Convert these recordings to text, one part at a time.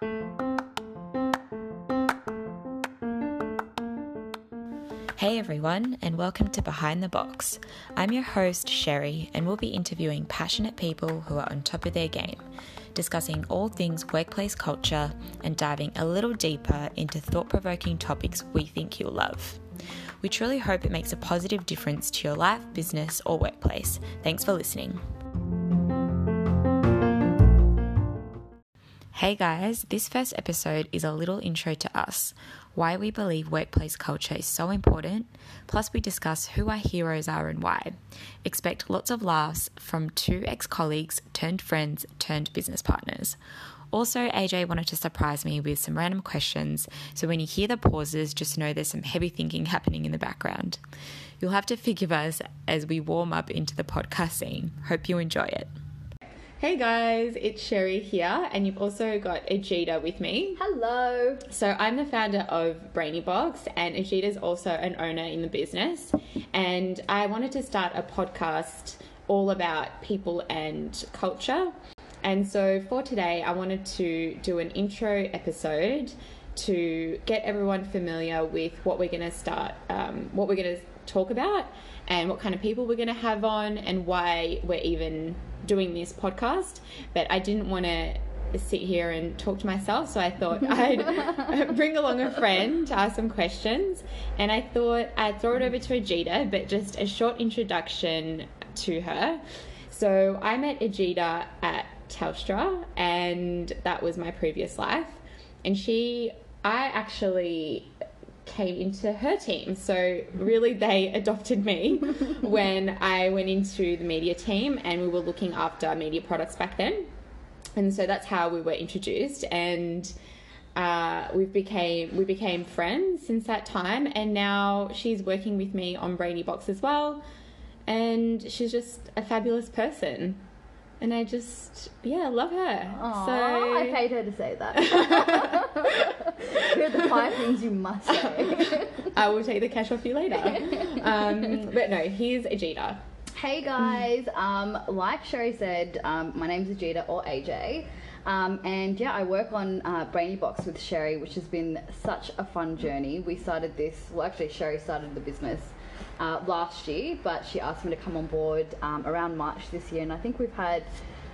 Hey everyone, and welcome to Behind the Box. I'm your host, Sherry, and we'll be interviewing passionate people who are on top of their game, discussing all things workplace culture and diving a little deeper into thought provoking topics we think you'll love. We truly hope it makes a positive difference to your life, business, or workplace. Thanks for listening. Hey guys, this first episode is a little intro to us, why we believe workplace culture is so important, plus we discuss who our heroes are and why. Expect lots of laughs from two ex colleagues turned friends turned business partners. Also, AJ wanted to surprise me with some random questions, so when you hear the pauses, just know there's some heavy thinking happening in the background. You'll have to forgive us as we warm up into the podcast scene. Hope you enjoy it. Hey guys, it's Sherry here, and you've also got Ajita with me. Hello. So, I'm the founder of Brainy Box, and Ajita is also an owner in the business. And I wanted to start a podcast all about people and culture. And so, for today, I wanted to do an intro episode to get everyone familiar with what we're going to start, um, what we're going to talk about, and what kind of people we're going to have on, and why we're even doing this podcast, but I didn't want to sit here and talk to myself, so I thought I'd bring along a friend to ask some questions. And I thought I'd throw it over to Ajita, but just a short introduction to her. So I met Ajita at Telstra, and that was my previous life. And she, I actually came into her team. So really, they adopted me when I went into the media team, and we were looking after media products back then. And so that's how we were introduced, and uh, we became we became friends since that time. And now she's working with me on Brainy Box as well, and she's just a fabulous person and I just yeah love her. Aww, so I paid her to say that. Here are the five things you must say. I will take the cash off you later. Um, but no, here's Ajita. Hey guys, um, like Sherry said, um, my name's Ajita or AJ. Um, and yeah, I work on uh, Brainy Box with Sherry, which has been such a fun journey. We started this, well, actually, Sherry started the business uh, last year, but she asked me to come on board um, around March this year, and I think we've had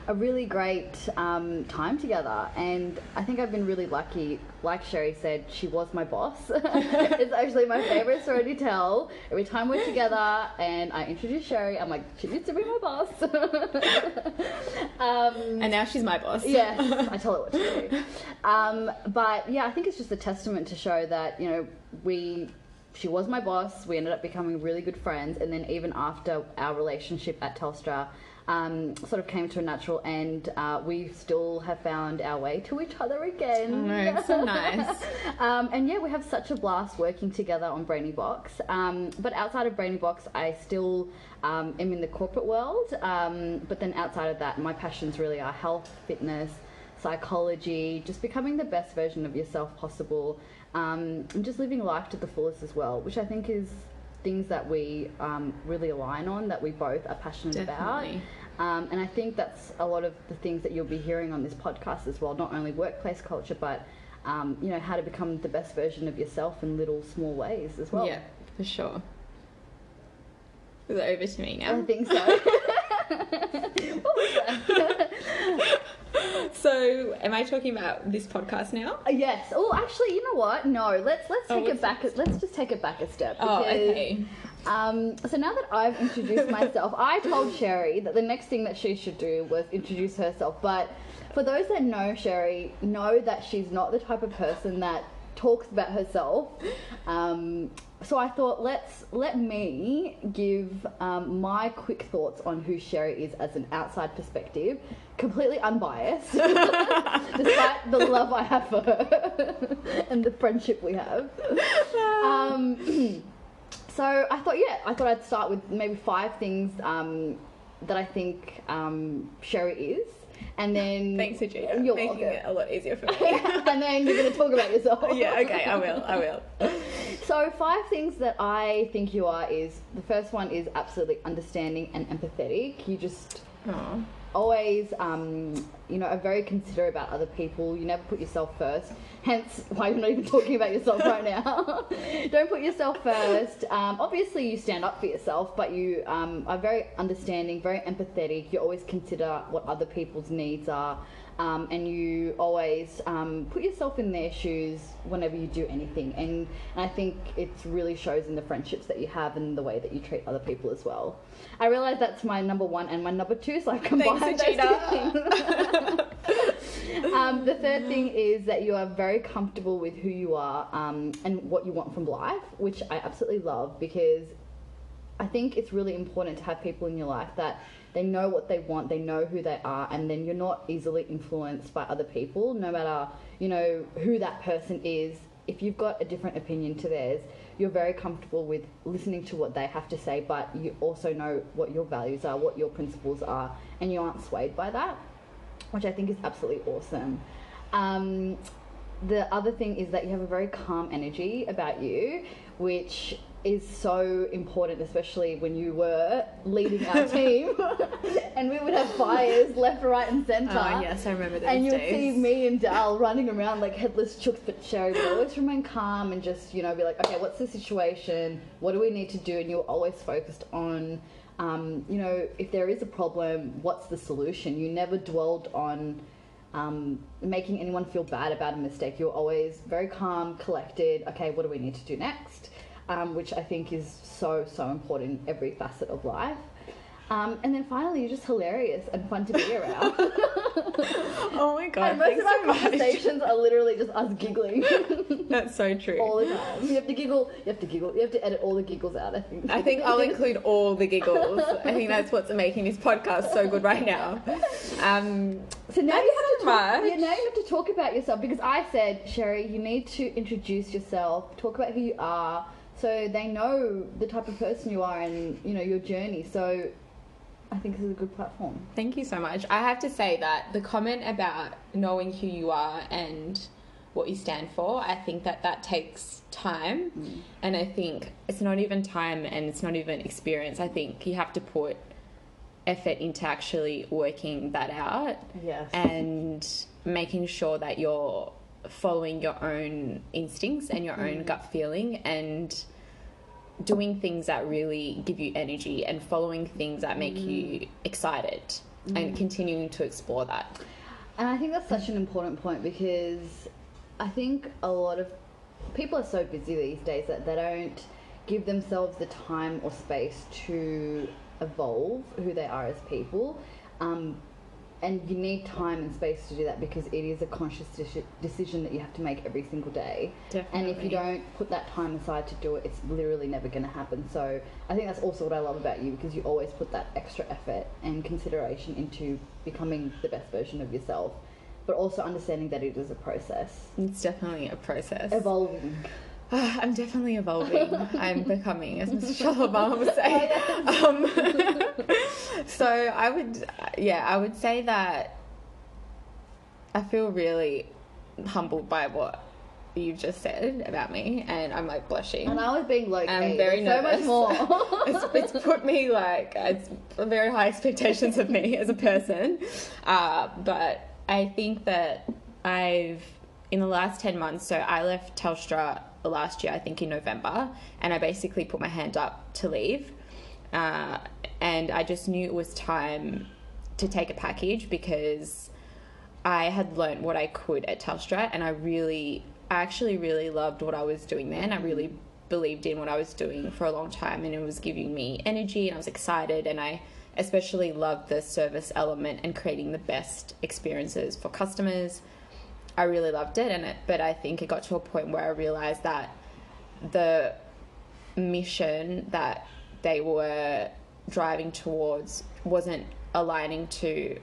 a really great um, time together. And I think I've been really lucky. Like Sherry said, she was my boss. it's actually my favorite story to tell. Every time we're together and I introduce Sherry, I'm like, she needs to be my boss. um, and now she's my boss. yes, I tell her what to do. Um, but yeah, I think it's just a testament to show that, you know, we she was my boss. We ended up becoming really good friends, and then even after our relationship at Telstra um, sort of came to a natural end, uh, we still have found our way to each other again. Oh, so nice. um, and yeah, we have such a blast working together on Brainy Box. Um, but outside of Brainy Box, I still um, am in the corporate world. Um, but then outside of that, my passions really are health, fitness, psychology, just becoming the best version of yourself possible um, and just living life to the fullest as well, which I think is things that we um, really align on, that we both are passionate Definitely. about. Um, and I think that's a lot of the things that you'll be hearing on this podcast as well, not only workplace culture, but um, you know how to become the best version of yourself in little small ways as well. Yeah, for sure. Is it over to me now? I think so. what was that? so, am I talking about this podcast now? Uh, yes. Oh, actually, you know what? No. Let's let's Oh, take it what's back. Let's just take it back a step. Oh, okay. Um, so now that I've introduced myself, I told Sherry that the next thing that she should do was introduce herself. But for those that know Sherry, know that she's not the type of person that talks about herself. Um, so I thought let's let me give um, my quick thoughts on who Sherry is as an outside perspective, completely unbiased, despite the love I have for her and the friendship we have. Um, so I thought, yeah, I thought I'd start with maybe five things um, that I think um, Sherry is, and then Thanks, Ajita. You're Making welcome. it a lot easier for me. and then you're going to talk about yourself. yeah, okay, I will, I will. So, five things that I think you are is the first one is absolutely understanding and empathetic. You just Oh. always, um, you know, are very considerate about other people. You never put yourself first. Hence, why you're not even talking about yourself right now. Don't put yourself first. Um, obviously, you stand up for yourself, but you um, are very understanding, very empathetic. You always consider what other people's needs are. Um, and you always um, put yourself in their shoes whenever you do anything. And, and I think it really shows in the friendships that you have and the way that you treat other people as well. I realize that's my number one and my number two, so I combined Thanks, those two things. um, the third thing is that you are very comfortable with who you are um, and what you want from life, which I absolutely love because I think it's really important to have people in your life that they know what they want, they know who they are, and then you're not easily influenced by other people, no matter you know who that person is. If you've got a different opinion to theirs, you're very comfortable with listening to what they have to say, but you also know what your values are, what your principles are, and you aren't swayed by that, which I think is absolutely awesome. Um, the other thing is that you have a very calm energy about you, which is so important, especially when you were leading our team, and we would have fires left, right, and centre. Oh yes, I remember those And you'd days. see me and Dal running around like headless chooks, but Sherry would always remain calm and just, you know, be like, okay, what's the situation? What do we need to do? And you're always focused on, um, you know, if there is a problem, what's the solution? You never dwelled on um, making anyone feel bad about a mistake. You're always very calm, collected. Okay, what do we need to do next? Um, which I think is so, so important in every facet of life. Um, and then finally, you're just hilarious and fun to be around. Oh my god, and most of our so much. conversations are literally just us giggling That's so true. all the time. You have to giggle. You have to giggle. You have to edit all the giggles out. I think. I think I'll include all the giggles. I think that's what's making this podcast so good right now. Um, So now you have to talk. much. Yeah, now you have to talk about yourself because I said, Sherry, you need to introduce yourself, talk about who you are, so they know the type of person you are and you know your journey. So I think this is a good platform. Thank you so much. I have to say that the comment about knowing who you are and what you stand for, I think that that takes time. Mm. And I think it's not even time and it's not even experience. I think you have to put effort into actually working that out Yes. and making sure that you're following your own instincts and your own mm. gut feeling and doing things that really give you energy and following things that make you mm. excited and mm. continuing to explore that. And I think that's such an important point because I think a lot of people are so busy these days that they don't give themselves the time or space to evolve who they are as people. Um, and you need time and space to do that because it is a conscious deci- decision that you have to make every single day. Definitely. And if you don't put that time aside to do it, it's literally never going to happen. So I think that's also what I love about you because you always put that extra effort and consideration into becoming the best version of yourself, but also understanding that it is a process. It's definitely a process. Evolving. I'm definitely evolving. I'm becoming, as Michelle Obama would say. Um, so I would, yeah, I would say that I feel really humbled by what you've just said about me, and I'm like blushing. And I was being low I'm very nervous. So much more. it's, it's put me like it's very high expectations of me as a person, uh, but I think that I've in the last ten months. So I left Telstra last year, I think in November, and I basically put my hand up to leave, uh, and I just knew it was time to take a package because I had learnt what I could at Telstra, and I really, I actually really loved what I was doing there, and I really believed in what I was doing for a long time, and it was giving me energy, and I was excited, and I especially loved the service element and creating the best experiences for customers. I really loved it, and it, but I think it got to a point where I realized that the mission that they were driving towards wasn't aligning to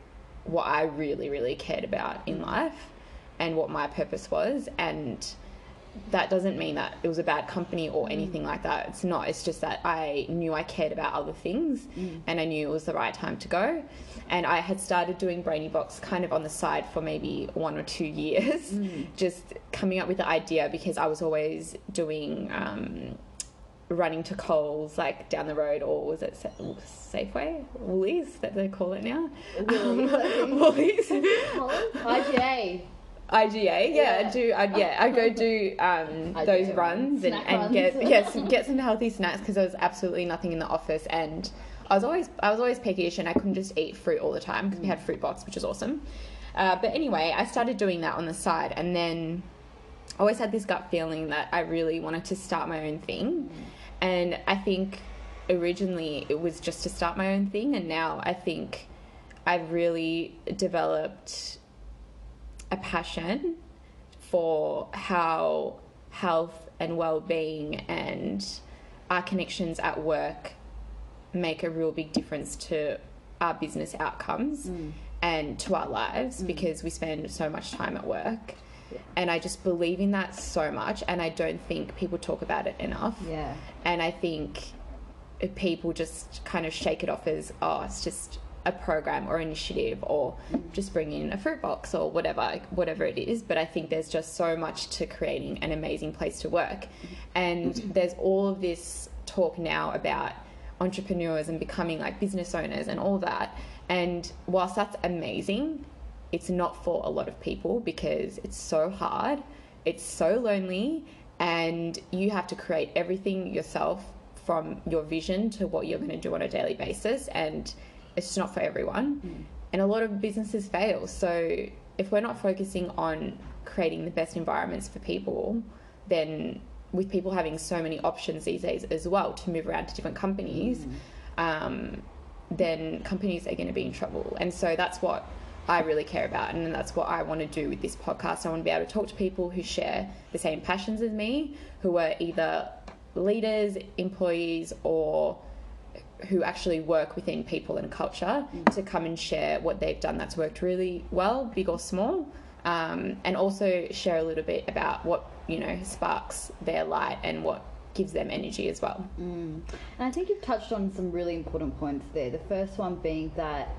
what I really, really cared about in life and what my purpose was. And that doesn't mean that it was a bad company or anything like that. It's not. It's just that I knew I cared about other things and I knew it was the right time to go. And I had started doing Brainy Box kind of on the side for maybe one or two years, just coming up with the idea because I was always doing um, running to Coles like down the road, or was it Sa- Safeway, Woolies that they call it now? Woolies, think. Woolies. IGA. IGA, yeah, Yeah. I do. I'd, yeah, I'd go do um, those runs. runs and, and runs. get yes, get some healthy snacks because there was absolutely nothing in the office, and I was always I was always peckish, and I couldn't just eat fruit all the time because we had fruit box, which is awesome. Uh, but anyway, I started doing that on the side, and then I always had this gut feeling that I really wanted to start my own thing, and I think originally it was just to start my own thing, and now I think I've really developed a passion for how health and well-being and our connections at work make a real big difference to our business outcomes mm. and to our lives mm. because we spend so much time at work. And i just believe in that so much and i don't think people talk about it enough. Yeah. and I think people just kind of shake it off as, oh, it's just a program or initiative or just bring in a fruit box or whatever, whatever it is. But I think there's just so much to creating an amazing place to work. And there's all of this talk now about entrepreneurs and becoming like business owners and all that. And whilst that's amazing, it's not for a lot of people because it's so hard, it's so lonely, and you have to create everything yourself from your vision to what you're going to do on a daily basis. And it's just not for everyone. And a lot of businesses fail. So if we're not focusing on creating the best environments for people, then with people having so many options these days as well to move around to different companies, um, then companies are going to be in trouble. And so that's what I really care about, and that's what I want to do with this podcast. I want to be able to talk to people who share the same passions as me, who are either leaders, employees, or who actually work within people and culture to come and share what they've done that's worked really well, big or small, um, and also share a little bit about what you know sparks their light and what gives them energy as well. And I think you've touched on some really important points there. The first one being that,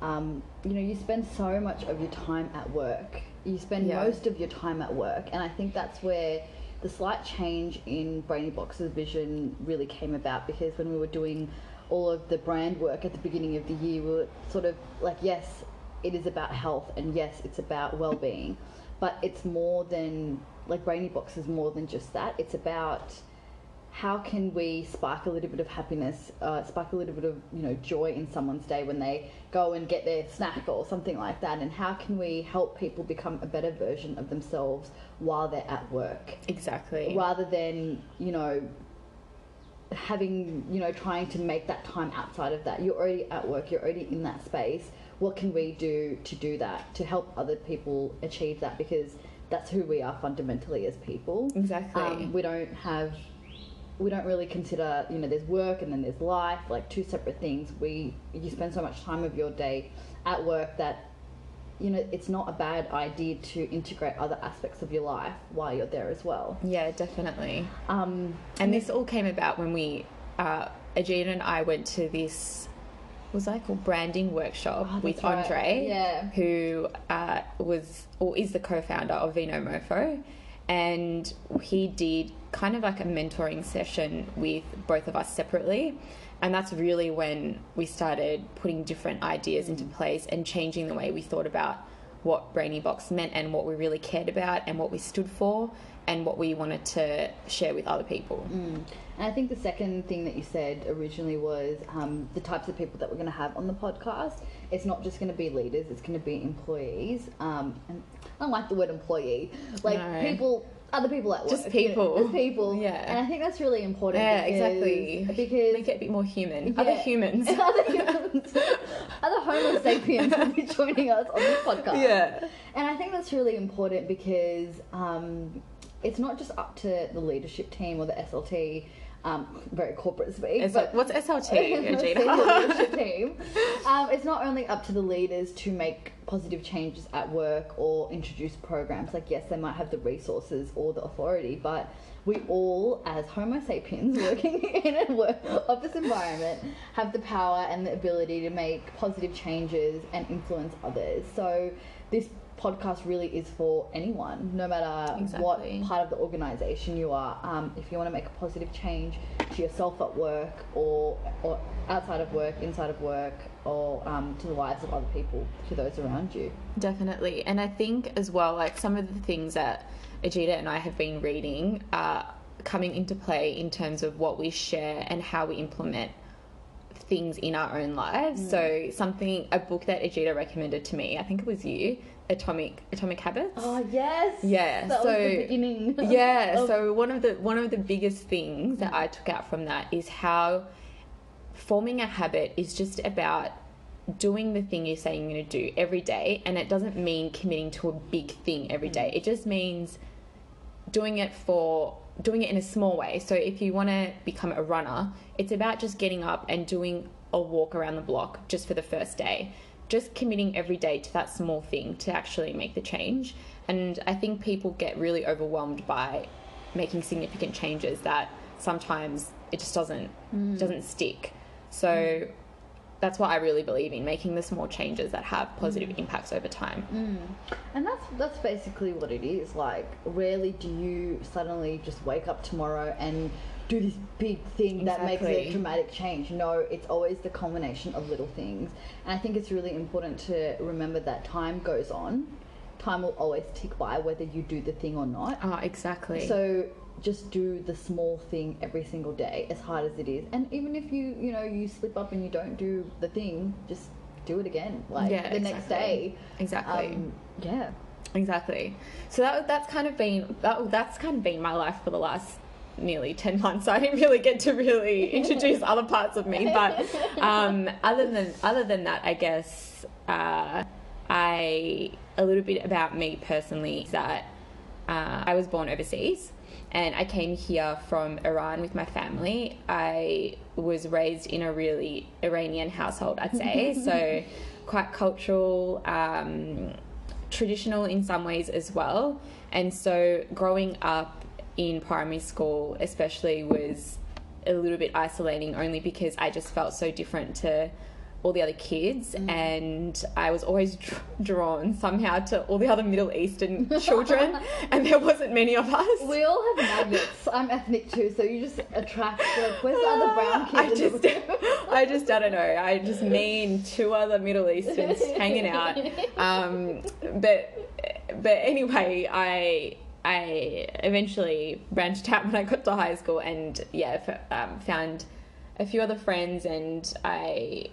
um, you know, you spend so much of your time at work. You spend Yeah. most of your time at work, and I think that's where the slight change in Brainy Box's vision really came about because when we were doing all of the brand work at the beginning of the year, we were sort of like, yes, it is about health, and yes, it's about well-being, but it's more than like Brainy Box is more than just that. It's about how can we spark a little bit of happiness, uh, spark a little bit of you know joy in someone's day when they go and get their snack or something like that, and how can we help people become a better version of themselves while they're at work, Exactly. rather than you know having you know trying to make that time outside of that. You're already at work. You're already in that space. What can we do to do that to help other people achieve that? Because that's who we are fundamentally as people. Exactly. Um, we don't have we don't really consider you know there's work and then there's life like two separate things we you spend so much time of your day at work that you know it's not a bad idea to integrate other aspects of your life while you're there as well yeah, definitely. um And this all came about when we, uh, Ajita and I went to this, what was that called branding workshop Oh, with right. Andre, Yeah. who uh, was or is the co-founder of Vinomofo, and he did kind of like a mentoring session with both of us separately. And that's really when we started putting different ideas into place and changing the way we thought about what Brainy Box meant and what we really cared about and what we stood for and what we wanted to share with other people. And I think the second thing that you said originally was um, the types of people that we're going to have on the podcast. It's not just going to be leaders; it's going to be employees. Um, and I don't like the word employee, like No. people, other people at work, Just you know, people. just people. Yeah. and I think that's really important. Yeah, exactly. Because Make it a bit more human. Other humans. other humans, other Homo sapiens will be joining us on this podcast. Yeah. And I think that's really important because um, it's not just up to the leadership team or the SLT, um, very corporate speak. Is but it- what's SLT, team. Um, it's not only up to the leaders to make positive changes at work or introduce programs. Like, yes, they might have the resources or the authority, but we all, as Homo sapiens working in a work office environment, have the power and the ability to make positive changes and influence others. So, this podcast really is for anyone, no matter Exactly. what part of the organization you are. Um, if you want to make a positive change to yourself at work or, or outside of work, inside of work, or um, to the lives of other people, to those around you. Definitely. And I think as well, like some of the things that Ajita and I have been reading are coming into play in terms of what we share and how we implement things in our own lives. Mm. So something a book that Ajita recommended to me, I think it was you, Atomic Atomic Habits. Oh yes. Yeah, That so- was the beginning. yeah of- so one of the one of the biggest things that i took out from that is how forming a habit is just about doing the thing you're saying you're going to do every day and it doesn't mean committing to a big thing every day it just means doing it for doing it in a small way so if you want to become a runner it's about just getting up and doing a walk around the block just for the first day just committing every day to that small thing to actually make the change. And i think people get really overwhelmed by making significant changes that sometimes it just doesn't mm. doesn't stick. So that's what i really believe in making the small changes that have positive mm. impacts over time. Mm. And that's that's basically what it is. Like, rarely do you suddenly just wake up tomorrow and do this big thing that makes a dramatic change. No, it's always the combination of little things. And I think it's really important to remember that time goes on. Time will always tick by whether you do the thing or not. oh exactly So just do the small thing every single day, as hard as it is. And even if you, you know, you slip up and you don't do the thing, just do it again. Like Yeah, the next day. exactly Um, yeah. Exactly. So that that's kind of been that, that's kind of been my life for the last nearly 10 months. So i didn't really get to really introduce other parts of me but um, other than other than that i guess uh, i a little bit about me personally is that uh, i was born overseas and i came here from iran with my family. I was raised in a really iranian household i'd say. So quite cultural um, traditional in some ways as well. And so growing up in primary school, especially, was a little bit isolating only because I just felt so different to all the other kids. And I was always drawn somehow to all the other Middle Eastern children, and there wasn't many of us. We all have magnets. I'm ethnic too, so you just attract like where's the other brown kids? I just. I just, I don't know. I just mean two other Middle Easterns hanging out. Um, but, but anyway, I, I eventually branched out when I got to high school, and yeah, f- um, found a few other friends, and I,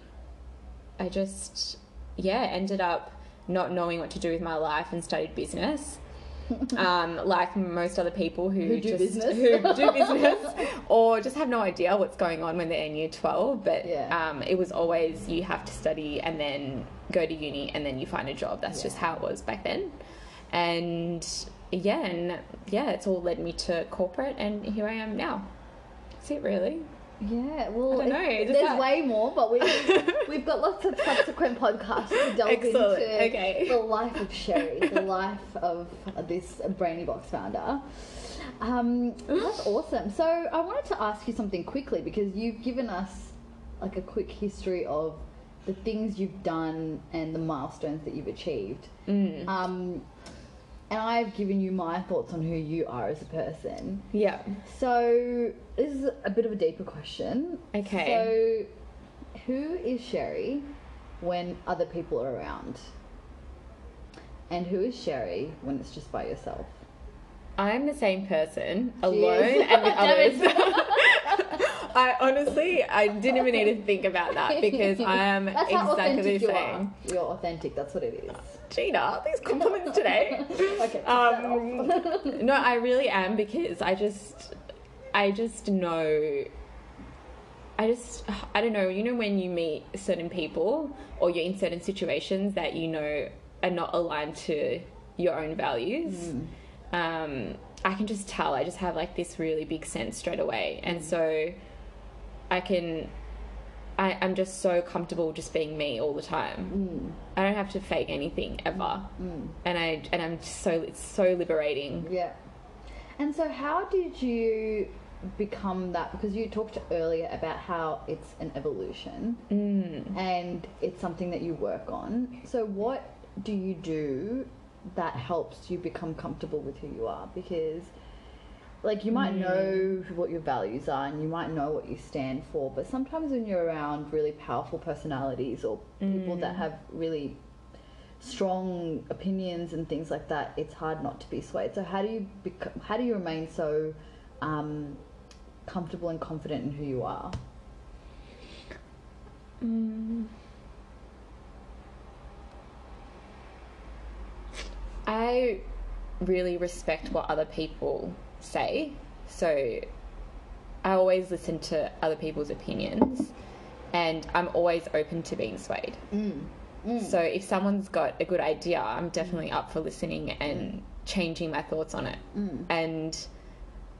I just, yeah, ended up not knowing what to do with my life and studied business. um, like most other people who, Who do just business. who do business or just have no idea what's going on when they're in year 12 but Yeah. um, it was always you have to study and then go to uni and then you find a job that's just how it was back then and yeah and yeah it's all led me to corporate and here i am now that's it really Yeah, well, I don't know, does there's that- way more, but we've, we've got lots of subsequent podcasts to delve Excellent, into okay. the life of Sherry, the life of this Brainy Box founder. Um, that's awesome. So I wanted to ask you something quickly because you've given us like a quick history of the things you've done and the milestones that you've achieved. Mm. Um, and I've given you my thoughts on who you are as a person. yeah So this is a bit of a deeper question. Okay. So, who is Sherry when other people are around? And who is Sherry when it's just by yourself? i'm the same person alone and with others i honestly i didn't even need to think about that because i am That's how exactly authentic the you same are. You're authentic. That's what it is. gina these compliments today Okay. Um, no, I really am because I just, I just know. I just, I don't know. You know when you meet certain people or you're in certain situations that you know are not aligned to your own values. Um, I can just tell. I just have like this really big sense straight away, and so I can. I, I'm just so comfortable just being me all the time. Mm. I don't have to fake anything ever, mm. and I and I'm just so it's so liberating. Yeah. And so, how did you become that? Because you talked earlier about how it's an evolution mm. and it's something that you work on. So, what do you do that helps you become comfortable with who you are because like you might Mm. know what your values are and you might know what you stand for but sometimes when you're around really powerful personalities or people that Mm. have really strong opinions and things like that it's hard not to be swayed so how do you bec- how do you remain so um, comfortable and confident in who you are Mm. I really respect what other people say. So I always listen to other people's opinions and I'm always open to being swayed. Mm. Mm. So if someone's got a good idea, I'm definitely up for listening and changing my thoughts on it. Mm. And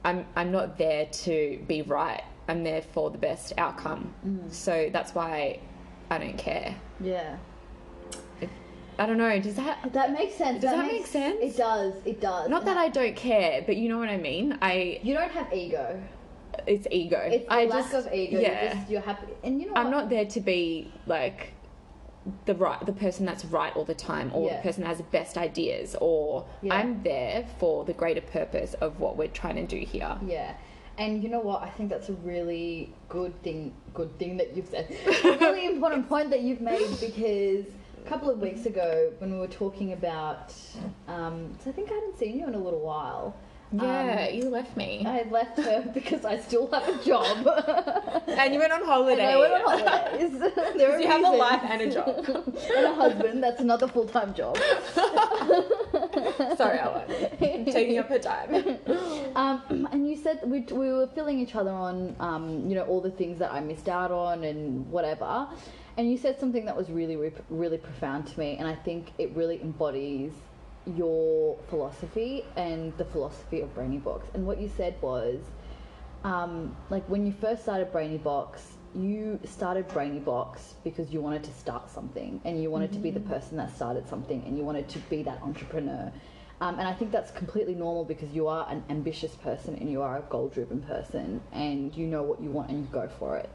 I'm I'm not there to be right. I'm there for the best outcome. So that's why I don't care. yeah I don't know. Does that that makes sense Does that makes, make sense? it does it does not that I don't care, but you know what I mean? I you don't have ego it's ego. it's I lack just of ego yeah. you're, just, you're happy and you know I'm what? not there to be like the right the person that's right all the time or Yeah. the person that has the best ideas or Yeah. I'm there for the greater purpose of what we're trying to do here. Yeah. And you know what? I think that's a really good thing. Good thing that you've said. a really important point that you've made because a couple of weeks ago when we were talking about, um, so I think I hadn't seen you in a little while. Yeah, Um, you left me. I left her because I still have a job. and you went on holiday. and I went on holidays. there are You have a life and a job. and a husband. That's another full time job. Sorry, Ellen. Taking up her time. Um, and you said we, we were filling each other on, um, you know, all the things that I missed out on and whatever. And you said something that was really, really profound to me, and I think it really embodies your philosophy and the philosophy of Brainy Box. And what you said was, um, like when you first started Brainy Box, you started Brainy Box because you wanted to start something and you wanted to be the person that started something and you wanted to be that entrepreneur. Um, and I think that's completely normal because you are an ambitious person and you are a goal driven person and you know what you want and you go for it.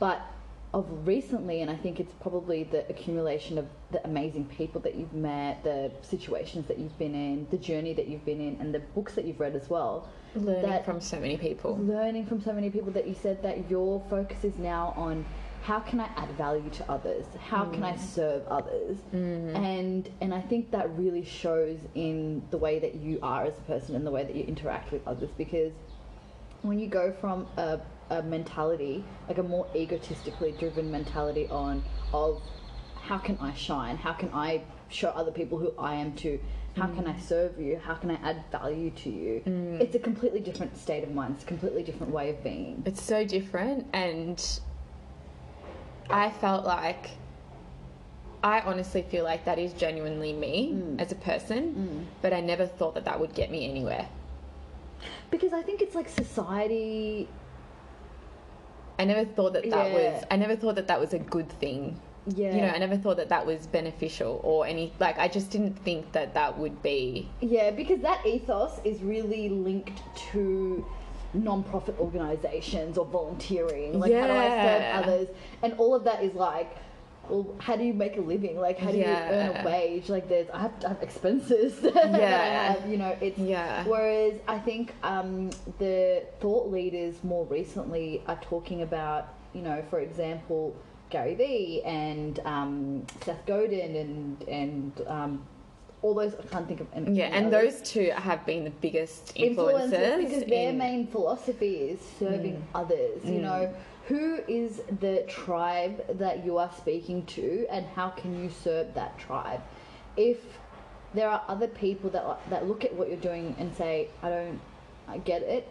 But of recently, and I think it's probably the accumulation of the amazing people that you've met, the situations that you've been in, the journey that you've been in, and the books that you've read as well. Learning from so many people. learning from so many people that you said that your focus is now on how can I add value to others? How can I mm. serve others? Mm-hmm. And and I think that really shows in the way that you are as a person and the way that you interact with others because when you go from a, a mentality like a more egotistically driven mentality on of how can I shine? How can I show other people who I am too? How can I mm. serve you? How can I add value to you? Mm. It's a completely different state of mind. It's a completely different way of being. It's so different, and I felt like I honestly feel like that is genuinely me mm. as a person, but I never thought that that would get me anywhere. Because I think it's like society. I never thought that that Yeah. was. I never thought that that was a good thing. Yeah. You know, I never thought that that was beneficial or any. Like, I just didn't think that that would be. Yeah, because that ethos is really linked to non-profit organizations or volunteering. Like, how do I serve others? And all of that is like, how do you make a living? Like, how do you earn a wage? Like, there's I have to have expenses. Yeah. have, you know, it's Yeah. Whereas I think um, the thought leaders more recently are talking about, you know, for example, Gary Vee and um, Seth Godin and and um, all those. I can't think of any. Yeah, and others. those two have been the biggest influencers influencers. because their main philosophy is serving others. You know, who is the tribe that you are speaking to, and how can you serve that tribe? If there are other people that that look at what you're doing and say, "I don't, I get it,"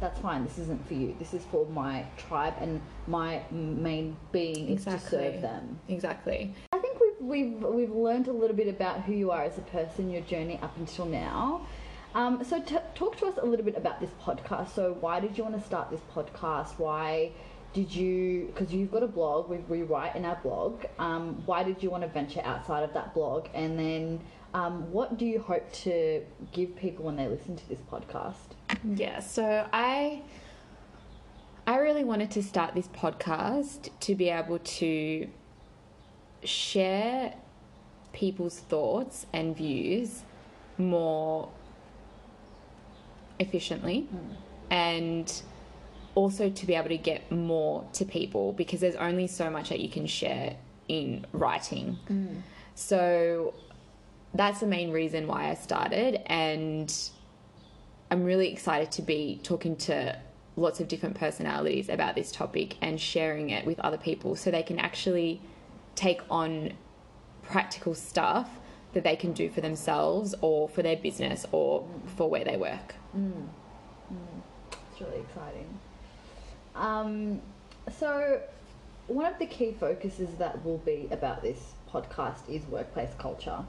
that's fine. This isn't for you. This is for my tribe, and my main being is to Exactly. serve them. Exactly. I think we've we've we've learned a little bit about who you are as a person, your journey up until now. Um, so t- talk to us a little bit about this podcast. So why did you want to start this podcast? Why did you? Because you've got a blog. We we write in our blog. Um, why did you want to venture outside of that blog? And then um, what do you hope to give people when they listen to this podcast? Yeah, so I I really wanted to start this podcast to be able to share people's thoughts and views more efficiently and also to be able to get more to people because there's only so much that you can share in writing. Mm. So that's the main reason why I started and I'm really excited to be talking to lots of different personalities about this topic and sharing it with other people so they can actually take on practical stuff that they can do for themselves or for their business or for where they work. Mm. Mm. It's really exciting. Um, so, one of the key focuses that will be about this podcast is workplace culture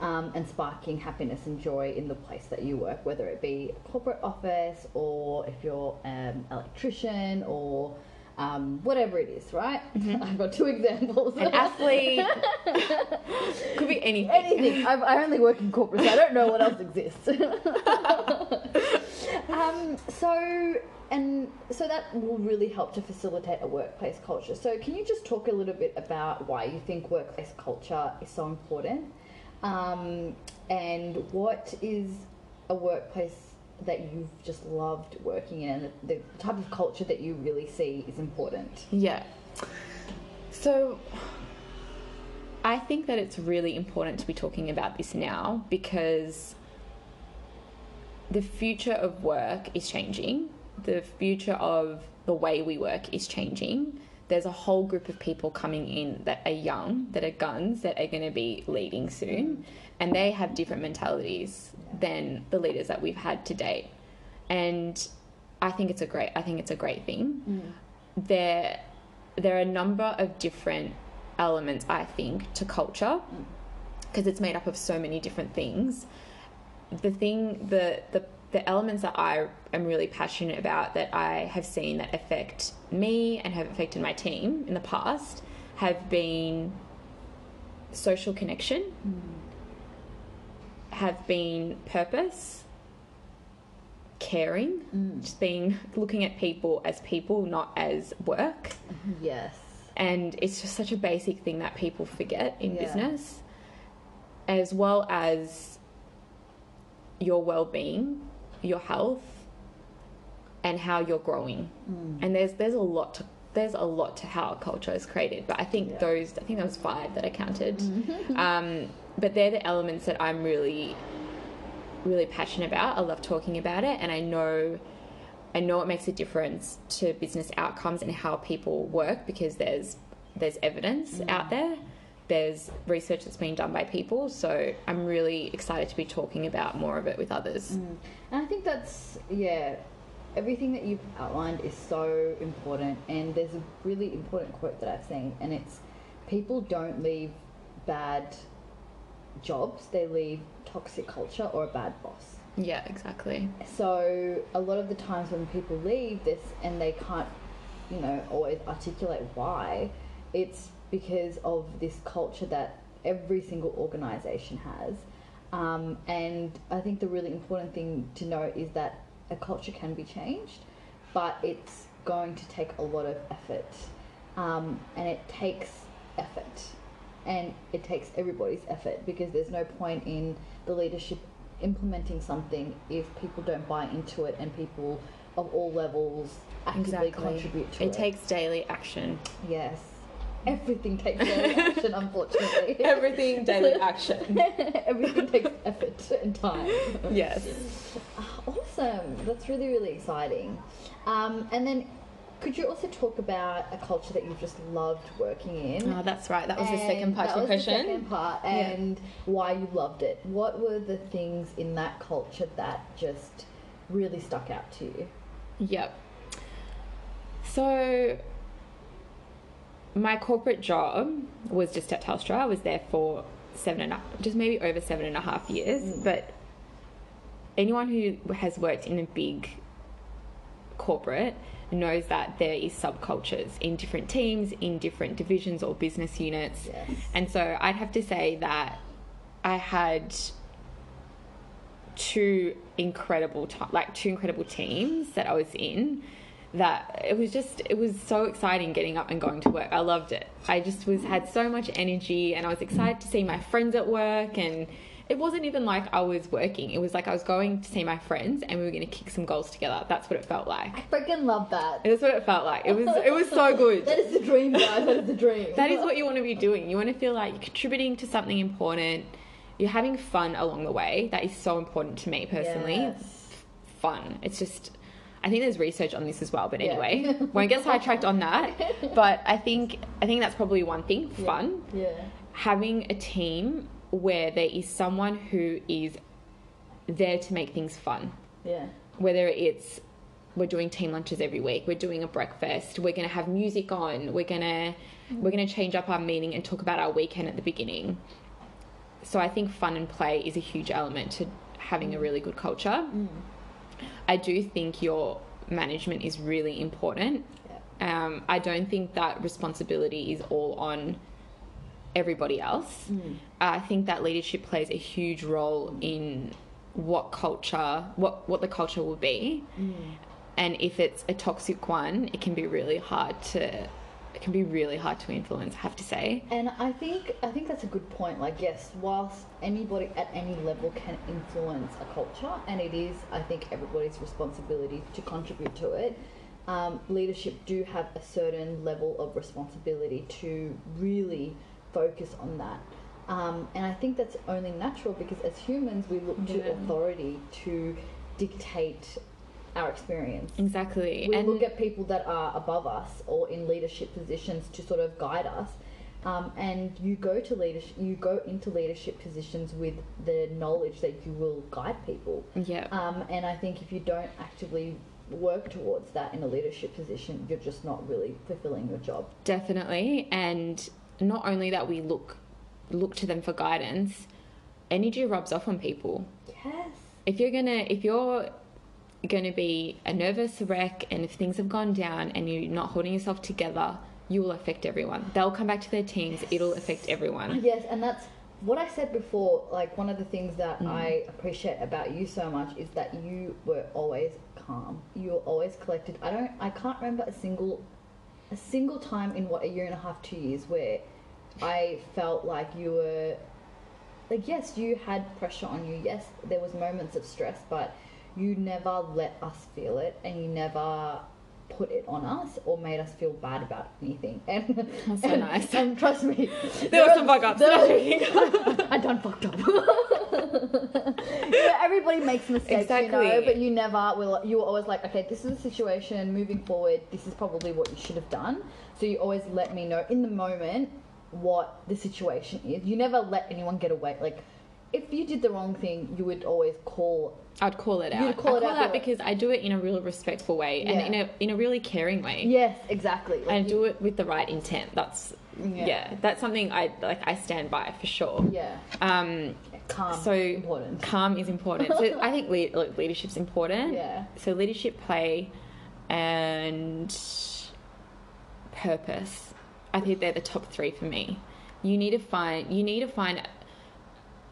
um, and sparking happiness and joy in the place that you work, whether it be a corporate office or if you're an electrician or um, whatever it is, right? I've got two examples. An athlete could be anything. Anything. I, I only work in corporate, so I don't know what else exists. um, so, and so that will really help to facilitate a workplace culture. So, can you just talk a little bit about why you think workplace culture is so important, um, and what is a workplace that you've just loved working in, the type of culture that you really see is important? Yeah. So I think that it's really important to be talking about this now because the future of work is changing. The future of the way we work is changing. There's a whole group of people coming in that are young, that are guns, that are going to be leading soon, and they have different mentalities than the leaders that we've had to date. And I think it's a great I think it's a great thing. Mm. There there are a number of different elements I think to culture mm. because it's made up of so many different things. The thing the the the elements that I am really passionate about that I have seen that affect me and have affected my team in the past have been social connection, have been purpose, caring, mm. just being looking at people as people, not as work. Yes. And it's just such a basic thing that people forget in Yeah. business, as well as your well being, your health, and how you're growing. Mm. And there's there's a lot to there's a lot to how culture is created. But I think Yeah. those I think there was five that I counted. Mm-hmm. um, but they're the elements that I'm really really passionate about. I love talking about it, and I know I know it makes a difference to business outcomes and how people work because there's there's evidence mm. out there. There's research that's being done by people, so I'm really excited to be talking about more of it with others. Mm. And I think that's yeah, everything that you've outlined is so important. And there's a really important quote that I've seen, and it's people don't leave bad jobs; they leave toxic culture or a bad boss. Yeah, exactly. So a lot of the times when people leave this and they can't, you know, always articulate why, it's because of this culture that every single organization has. Um, and I think the really important thing to note is that a culture can be changed, but it's going to take a lot of effort. Um, and it takes effort. And it takes everybody's effort because there's no point in the leadership implementing something if people don't buy into it and people of all levels actively contribute to it. It takes daily action. yes. Everything takes daily action, unfortunately. Everything daily action. Everything takes effort and time. yes. Awesome. That's really, really exciting. Um, and then could you also talk about a culture that you've just loved working in? Oh, that's right. That was the second part that of the was the question. second part, and why you loved it. What were the things in that culture that just really stuck out to you? Yep. So, my corporate job was just at Telstra. I was there for seven and a, just maybe over seven and a half years. Mm. But anyone who has worked in a big corporate knows that there is subcultures in different teams, in different divisions or business units. Yes. And so I'd have to say that I had two incredible, like two incredible teams that I was in that it was just it was so exciting getting up and going to work. I loved it. I just was had so much energy and I was excited to see my friends at work and it wasn't even like I was working. It was like I was going to see my friends and we were going to kick some goals together. That's what it felt like. I freaking love that. That's what it felt like. It was it was so good. That is the dream, guys. That is the dream. That is what you want to be doing. You want to feel like you're contributing to something important. You're having fun along the way. That is so important to me personally. Yes. Fun. It's just I think there's research on this as well, but Yeah. anyway, won't get sidetracked on that. But I think I think that's probably one thing, fun. Yeah. Having a team where there is someone who is there to make things fun. Yeah. Whether it's we're doing team lunches every week, we're doing a breakfast, we're gonna have music on, we're gonna we're gonna change up our meeting and talk about our weekend at the beginning. So I think fun and play is a huge element to having a really good culture. Mm. I do think your management is really important. Yeah. Um, I don't think that responsibility is all on everybody else. Mm. I think that leadership plays a huge role mm. in what culture, what what the culture will be, mm. and if it's a toxic one, it can be really hard to. Can be really hard to influence. I have to say. And I think I think that's a good point. Like yes, whilst anybody at any level can influence a culture, and it is I think everybody's responsibility to contribute to it. Um, leadership do have a certain level of responsibility to really focus on that. Um, and I think that's only natural because as humans we look to Yeah. authority to dictate our experience. Exactly. we and look at people that are above us or in leadership positions to sort of guide us. Um, and you go to leadership, you go into leadership positions with the knowledge that you will guide people. yeah. Um, and I think if you don't actively work towards that in a leadership position, you're just not really fulfilling your job. Definitely, and not only that, we look look to them for guidance. Energy rubs off on people. Yes. If you're gonna, if you're gonna be a nervous wreck, and if things have gone down, and you're not holding yourself together, you will affect everyone. They'll come back to their teams. It'll affect everyone. Yes, and that's what I said before. Like one of the things that mm. I appreciate about you so much is that you were always calm. You were always collected. I don't. I can't remember a single, a single time in what a year and a half, two years where I felt like you were. Like yes, you had pressure on you. Yes, there was moments of stress, but you never let us feel it, and you never put it on us or made us feel bad about anything. And That's so and, nice. And trust me, There were some fuck ups. there- I done fucked up. everybody makes mistakes, you know, but you never will. You were always like, okay, this is the situation. Moving forward, this is probably what you should have done. So you always let me know in the moment what the situation is. You never let anyone get away. Like, if you did the wrong thing, you would always call. I'd call it out. You'd call it call out, it out because I do it in a real respectful way and in a in a really caring way. Yes, exactly. Like, and you- do it with the right intent. That's Yeah. yeah. that's something I like. I stand by for sure. Yeah, Um, calm. so important. calm is important. So I think lead, like, leadership's important. Yeah. So leadership, play, and purpose. I think they're the top three for me. You need to find. You need to find.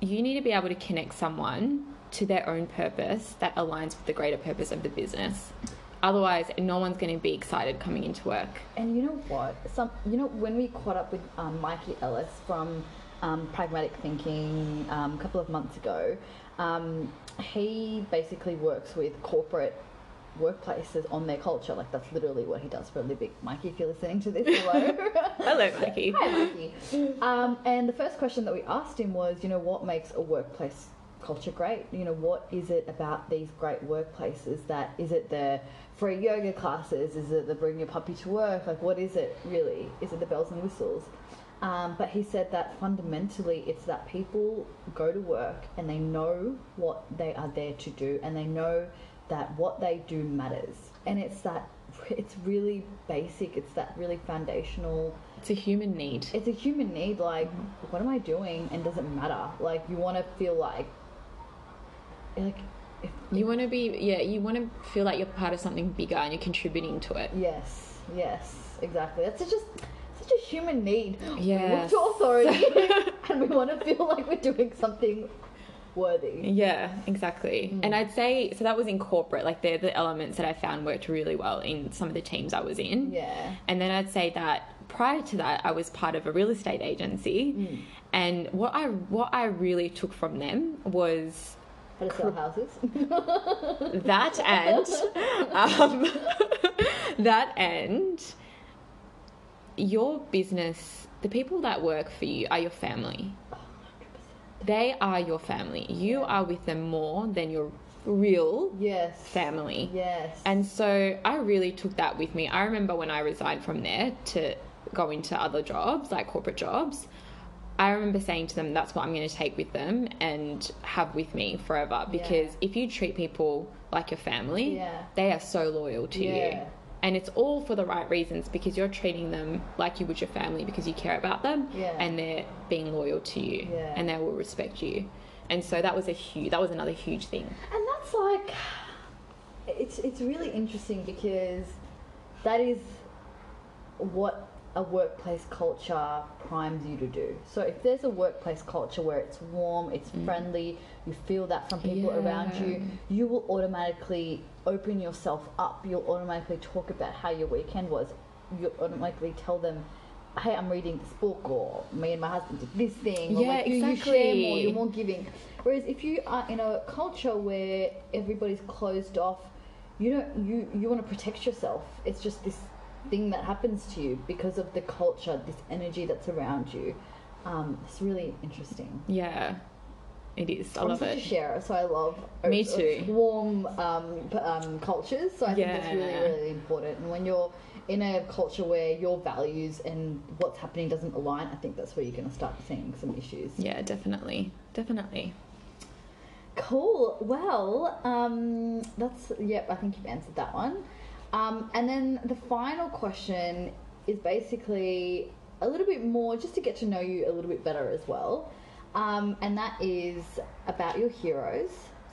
You need to be able to connect someone to their own purpose that aligns with the greater purpose of the business. Otherwise, no one's going to be excited coming into work. And you know what? Some you know when we caught up with um, Mikey Ellis from um, Pragmatic Thinking um, a couple of months ago, um, he basically works with corporate workplaces on their culture. Like that's literally what he does for a living. Mikey, if you're listening to this, hello. Hello, Mikey. Hi, Mikey. Um, and the first question that we asked him was, you know, what makes a workplace culture great? You know, what is it about these great workplaces that is it the free yoga classes? Is it the bring your puppy to work? Like, what is it really? Is it the bells and whistles? Um, but he said that fundamentally it's that people go to work and they know what they are there to do and they know that what they do matters. And it's that, it's really basic, it's that really foundational. It's a human need. it's a human need like mm-hmm. what am i doing? And does it matter? Like you want to feel like like if, You want to be, yeah, you want to feel like you're part of something bigger and you're contributing to it. yes yes exactly. That's just such a human need. We look to authority and we want to feel like we're doing something worthy. Yeah, exactly. And I'd say so that was in corporate. Like they're the elements that I found worked really well in some of the teams I was in. Yeah. And then I'd say that prior to that, I was part of a real estate agency, and what I what I really took from them was How to sell houses. that and um, that and your business. The people that work for you are your family. They are your family. You are with them more than your real yes. family. Yes. And so I really took that with me. I remember when I resigned from there to go into other jobs, like corporate jobs, I remember saying to them, that's what I'm going to take with them and have with me forever. Because if you treat people like your family, Yeah. they are so loyal to you. And it's all for the right reasons because you're treating them like you would your family because you care about them Yeah. and they're being loyal to you Yeah. and they will respect you. And so that was a huge, that was another huge thing. And that's like, it's it's really interesting because that is what a workplace culture primes you to do. So if there's a workplace culture where it's warm, it's mm. friendly, you feel that from people around you, you will automatically open yourself up. You'll automatically talk about how your weekend was. You'll automatically tell them. Hey, I'm reading this book, or me and my husband did this thing. Or Yeah, like, you, you share more, exactly. you're more giving. Whereas if you are in a culture where everybody's closed off, you don't you you want to protect yourself. It's just this thing that happens to you because of the culture, this energy that's around you. Um, it's really interesting. Yeah, it is. I I'm love such it. a sharer, so I love Me uh, too. warm um, um, cultures. So I think it's really really important. And when you're in a culture where your values and what's happening doesn't align, I think that's where you're going to start seeing some issues. Yeah, definitely. Definitely. Cool. Well, um, that's yep. I think you've answered that one. Um, and then the final question is basically a little bit more, just to get to know you a little bit better as well. Um, and that is about your heroes.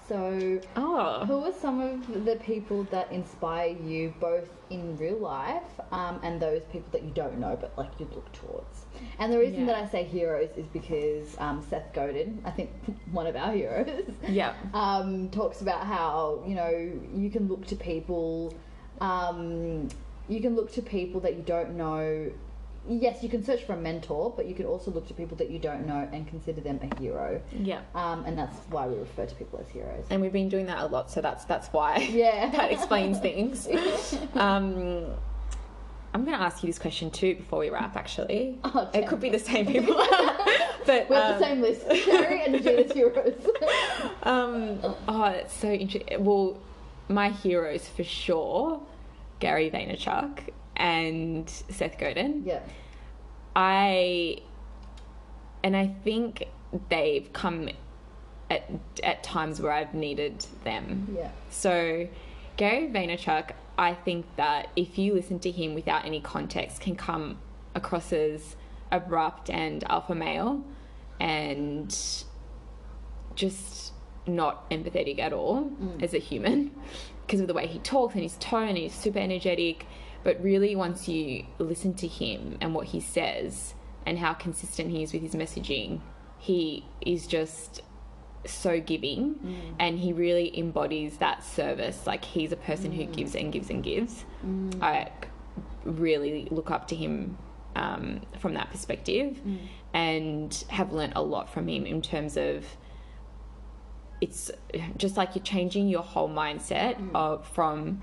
So, Oh. who are some of the people that inspire you both in real life um, and those people that you don't know but like you look towards? And the reason Yeah. that I say heroes is because um, Seth Godin, I think one of our heroes, Yeah. um, talks about how you know you can look to people, um, you can look to people that you don't know. Yes, you can search for a mentor, but you can also look to people that you don't know and consider them a hero. Yeah. Um, and that's why we refer to people as heroes. And we've been doing that a lot, so that's that's why. Yeah. that explains things. Um, I'm going to ask you this question too before we wrap. Actually, Oh, it could be the same people, but We have um, the same list: Sherry and Gina's heroes. Um, oh, it's so interesting. Well, my heroes for sure, Gary Vaynerchuk and Seth Godin. yeah. I and I think they've come at at times where I've needed them. Yeah. So Gary Vaynerchuk, I think that if you listen to him without any context, can come across as abrupt and alpha male, and just not empathetic at all mm. as a human because of the way he talks and his tone and he's super energetic but really once you listen to him and what he says and how consistent he is with his messaging he is just so giving mm. and he really embodies that service. Like he's a person who gives and gives and gives. Mm. I really look up to him um, from that perspective and have learnt a lot from him in terms of it's just like you're changing your whole mindset mm. of from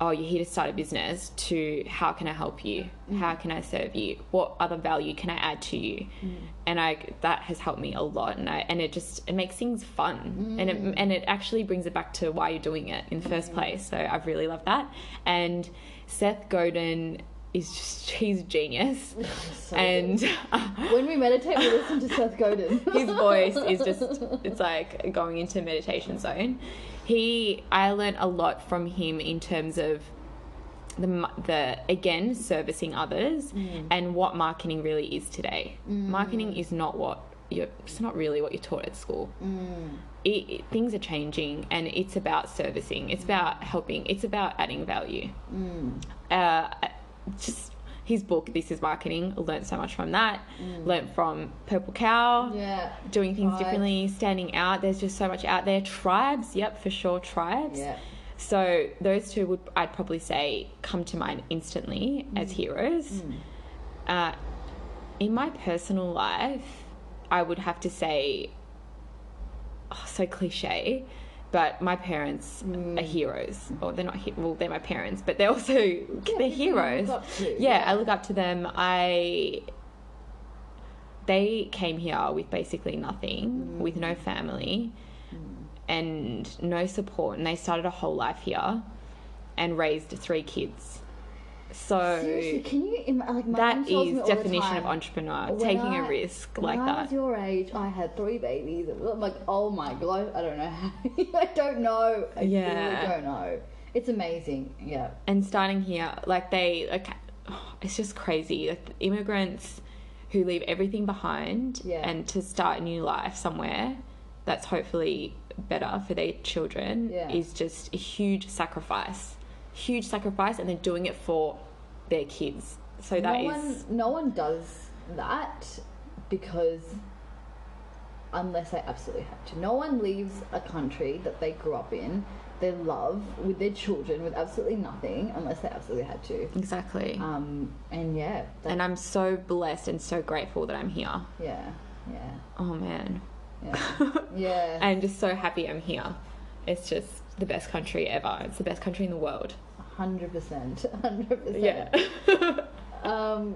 oh you're here to start a business to how can i help you? Mm. How can i serve you? What other value can i add to you? Mm. And i that has helped me a lot and i and it just it makes things fun. And it and it actually brings it back to why you're doing it in the first place. So i've really loved that. And seth godin is just he's a genius So and When we meditate, we listen to Seth Godin. his voice is just it's like going into meditation zone. He i learned a lot from him in terms of the the again servicing others mm. and what marketing really is today. Mm. Marketing is not what you're it's not really what you're taught at school. Mm. It, it- things are changing and it's about servicing. It's about helping. It's about adding value. Uh, just his book, This Is Marketing, learned so much from that. Learned from Purple Cow, Yeah. doing things differently, standing out. There's just so much out there. Tribes, yep, for sure, tribes. Yeah. So those two would I'd probably say come to mind instantly as Mm. heroes. Uh, in my personal life, I would have to say, oh, so cliche, but my parents Mm. are heroes. Or they're not, he- well, they're my parents, but they're also they're heroes. yeah, yeah. I look up to them. I they came here with basically nothing, with no family, and no support, and they started a whole life here, and raised three kids. So Seriously, can you im- like my that is definition of entrepreneur, when taking a I- risk when like I that. was your age, I had three babies. I'm like, oh my god, I don't know. how- I don't know. I Yeah. really don't know. It's amazing. Yeah. and starting here, like they, like, it's just crazy. Like immigrants who leave everything behind Yeah. and to start a new life somewhere that's hopefully better for their children Yeah. is just a huge sacrifice. Huge sacrifice, and they're doing it for their kids. So that no is one, no one does that because unless they absolutely have to. No one leaves a country that they grew up in, their love with their children with absolutely nothing unless they absolutely had to. exactly. Um, and yeah, and I'm so blessed and so grateful that I'm here. yeah, yeah, Oh man. yeah, yeah. I'm just so happy I'm here. It's just the best country ever. It's the best country in the world. Hundred percent, hundred percent. Yeah. Um.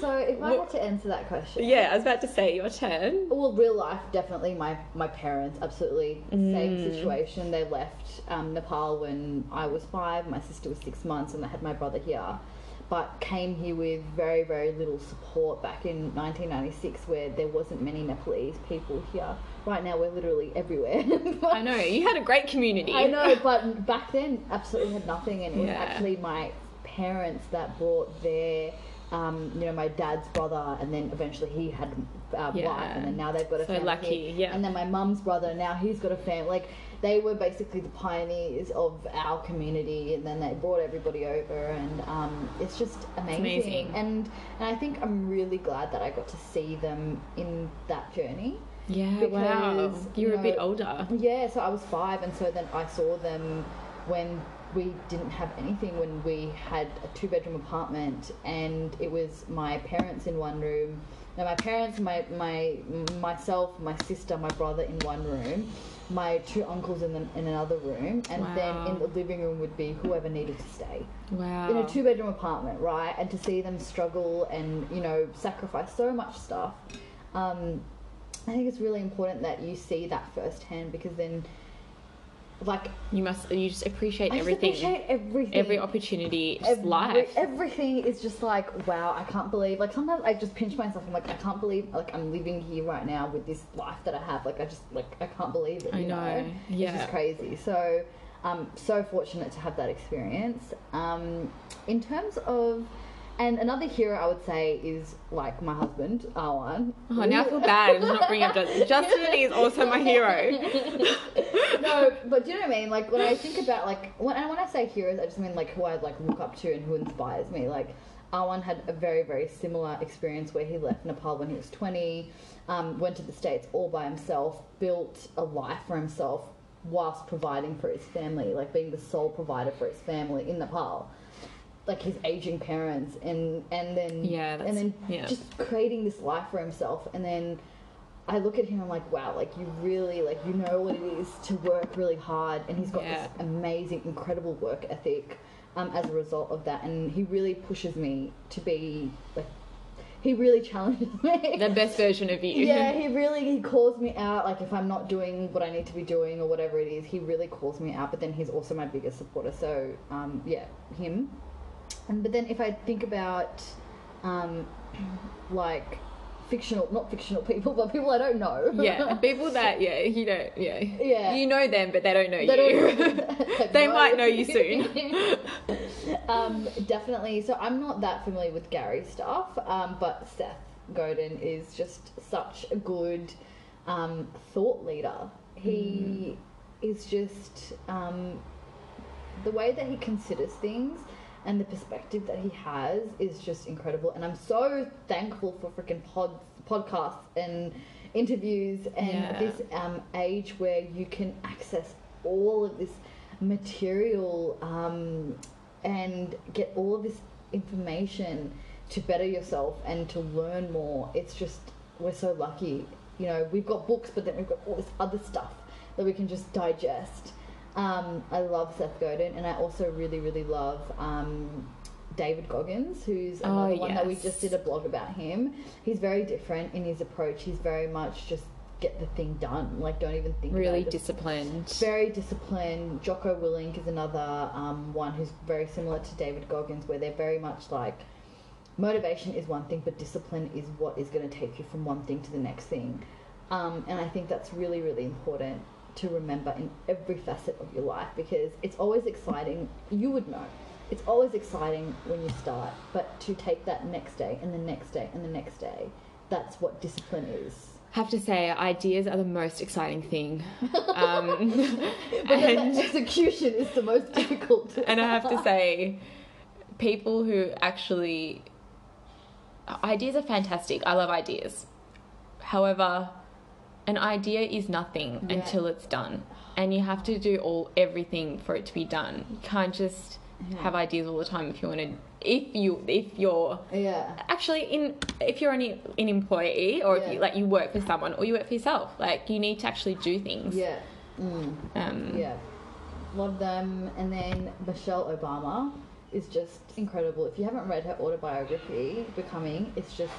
So if I What- had to answer that question, yeah, I was about to say your turn. Well, real life, definitely. My my parents, absolutely same Mm. situation. They left um, Nepal when I was five. My sister was six months, and they had my brother here. But came here with very very little support back in 1996, where there wasn't many Nepalese people here. Right now, we're literally everywhere. I know, you had a great community. I know, but back then, absolutely had nothing, and it was actually my parents that brought their, um, you know, my dad's brother, and then eventually he had a Yeah. wife, and then now they've got a So family. lucky, yeah. And then my mum's brother, now he's got a family. Like they were basically the pioneers of our community, and then they brought everybody over, and um, it's just amazing. amazing. And and I think I'm really glad that I got to see them in that journey. Yeah, wow. Because, You were you a bit older. Yeah, so I was five, and so then I saw them when we didn't have anything, when we had a two bedroom apartment, and it was my parents in one room. Now, my parents, my, my myself, my sister, my brother in one room, my two uncles in, the, in another room, and then in the living room would be whoever needed to stay Wow. in a two bedroom apartment, right? And to see them struggle and you know sacrifice so much stuff, um, I think it's really important that you see that firsthand because then, like, you must. You just appreciate I just everything. appreciate everything. Every opportunity, just Every- life. Everything is just like, wow, I can't believe. Like sometimes I just pinch myself. I'm like, I can't believe. Like I'm living here right now with this life that I have. Like I just like I can't believe it. I you know, It's yeah. just crazy. So, i'm um, so fortunate to have that experience. Um, in terms of. And another hero I would say is like my husband, Arwan. Oh, now I feel bad. I'm not bringing up Justin. Justin is also my hero. no, but do you know what I mean? Like when I think about like when and when I say heroes, I just mean like who I like look up to and who inspires me. Like Arwan had a very very similar experience where he left Nepal when he was twenty, um, went to the states all by himself, built a life for himself whilst providing for his family, like being the sole provider for his family in Nepal. Like his aging parents, and and then Yeah, and then yeah. just creating this life for himself, and then I look at him, I'm like, wow, like you really, like you know what it is to work really hard, and he's got Yeah. this amazing, incredible work ethic um, as a result of that, and he really pushes me to be like, he really challenges me. The best version of you. yeah, he really he calls me out. Like if I'm not doing what I need to be doing or whatever it is, he really calls me out. But then he's also my biggest supporter. So um, yeah, him. And but then if I think about um, like fictional, not fictional people, but people I don't know. Yeah, people that yeah you don't yeah Yeah. you know them but they don't know They you. don't- they might know you soon. um, definitely. So I'm not that familiar with Gary stuff, um, but Seth Godin is just such a good um, thought leader. He is just um, the way that he considers things and the perspective that he has is just incredible. And I'm so thankful for freaking pods, podcasts and interviews and Yeah. this um, age where you can access all of this material um, and get all of this information to better yourself and to learn more. It's just, we're so lucky. You know, we've got books, but then we've got all this other stuff that we can just digest. Um, I love Seth Godin, and I also really, really love um, David Goggins, who's Oh, another one that we just did a blog about him. He's very different in his approach. He's very much just get the thing done. Like, don't even think Really about it. Just disciplined. very disciplined. Jocko Willink is another um, one who's very similar to David Goggins, where they're very much like motivation is one thing, but discipline is what is going to take you from one thing to the next thing. Um, and I think that's really, really important to remember in every facet of your life because it's always exciting. You would know. It's always exciting when you start, but to take that next day and the next day and the next day, that's what discipline is. have to say, ideas are the most exciting thing. Um, But and, execution is the most difficult. and I have to say, people who actually. Ideas are fantastic. I love ideas. However, an idea is nothing Yeah. until it's done. And you have to do all everything for it to be done. You can't just Yeah. have ideas all the time if you want to if you if you're yeah. actually in if you're an, an employee or if you like you work for someone or you work for yourself like you need to actually do things Yeah. Mm. um Yeah. Love them. And then Michelle Obama is just incredible. If you haven't read her autobiography, Becoming, it's just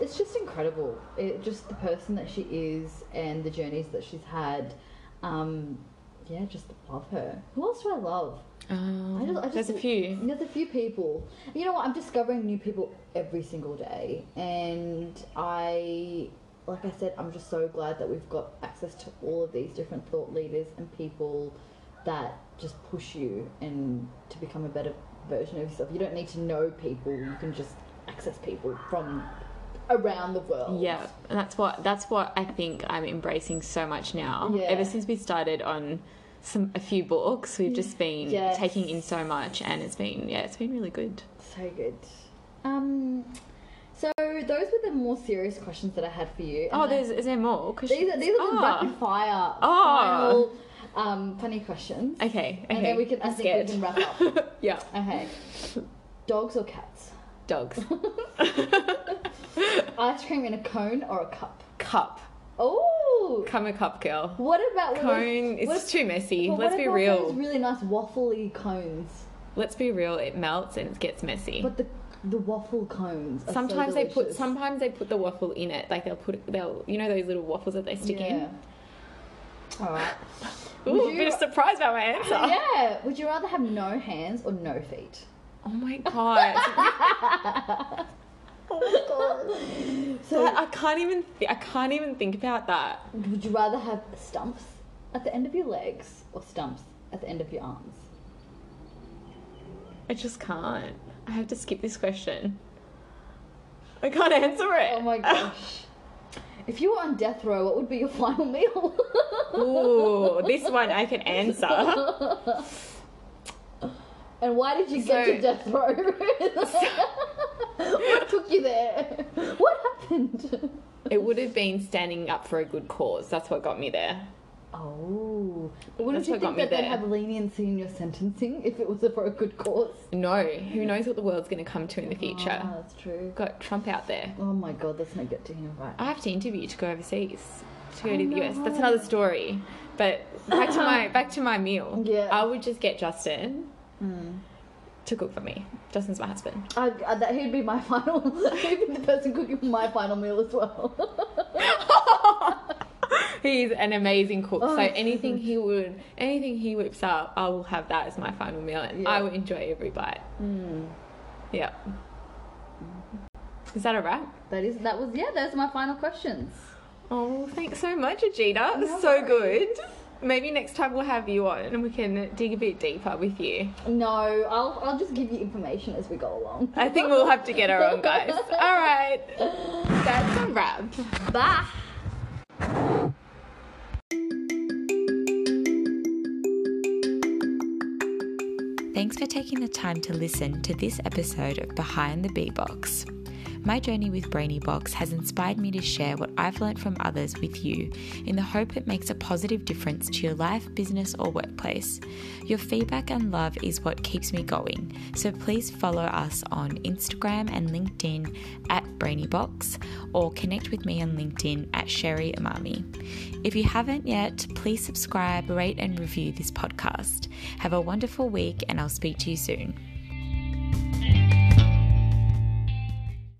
it's just incredible. It just the person that she is and the journeys that she's had. Um, yeah, just love her. Who else do I love? um, I just- I just- there's a few There's a few people. You know what? I'm discovering new people every single day, and I, like I said, I'm just so glad that we've got access to all of these different thought leaders and people that just push you and to become a better version of yourself. You don't need to know people. You can just access people from around the world. yeah and that's what that's what i think i'm embracing so much now Yeah. ever since we started on some a few books we've just been Yes. taking in so much and it's been yeah it's been really good So good. Um, so those were the more serious questions that I had for you. oh And I- there's is there more These are, these are the Oh. rapid fire, Oh. final, um, funny questions. okay okay And then we can, I think we can wrap up. yeah Okay. Dogs or cats? Dogs Ice cream in a cone or a cup? cup Oh. come a cup girl What about cone it's if- too messy let's be real Those really nice waffly cones, let's be real it melts and it gets messy but the the waffle cones. Are so sometimes they put sometimes they put the waffle in it like they'll put they'll you know those little waffles that they stick Yeah. All right. in Ooh, you- bit of surprise about my answer Yeah. Would you rather have no hands or no feet? Oh my god oh So I, I can't even th- I can't even think about that Would you rather have stumps at the end of your legs or stumps at the end of your arms? I just can't I have to skip this question I can't answer it Oh my gosh. if you were on death row, what would be your final meal? Ooh, this one I can answer. And why did you get to death row? what took you there? What happened? It would have been standing up for a good cause. That's what got me there. Oh. But wouldn't That's you think that they'd have leniency in your sentencing if it was for a good cause? No, who knows what the world's going to come to in the future? Ah, that's true. Got Trump out there. Oh my god, let's not get to him right. I have to interview to go overseas to go Oh, to the no. US. That's another story. But back to my back to my meal. Yeah. I would just get Justin Mm. to cook for me. Justin's my husband. I'd, i that he'd be my final. he'd be the person cooking my final meal as well. He's an amazing cook. Oh, so so anything he would, anything he whips up, I will have that as my final meal, and Yeah. I will enjoy every bite. Mm. Yeah. Is that a wrap? That is. That was. Yeah. Those are my final questions. Oh, thanks so much, Ajita. No so worries. good. Maybe next time we'll have you on and we can dig a bit deeper with you. No, I'll I'll just give you information as we go along. I think we'll have to get our own, guys. All right. That's a wrap. Bye. Thanks for taking the time to listen to this episode of Behind the Bee Box. My journey with Brainy Box has inspired me to share what I've learnt from others with you in the hope it makes a positive difference to your life, business, or workplace. Your feedback and love is what keeps me going, so please follow us on Instagram and LinkedIn at BrainyBox or connect with me on LinkedIn at Sherry Amami. If you haven't yet, please subscribe, rate, and review this podcast. Have a wonderful week, and I'll speak to you soon.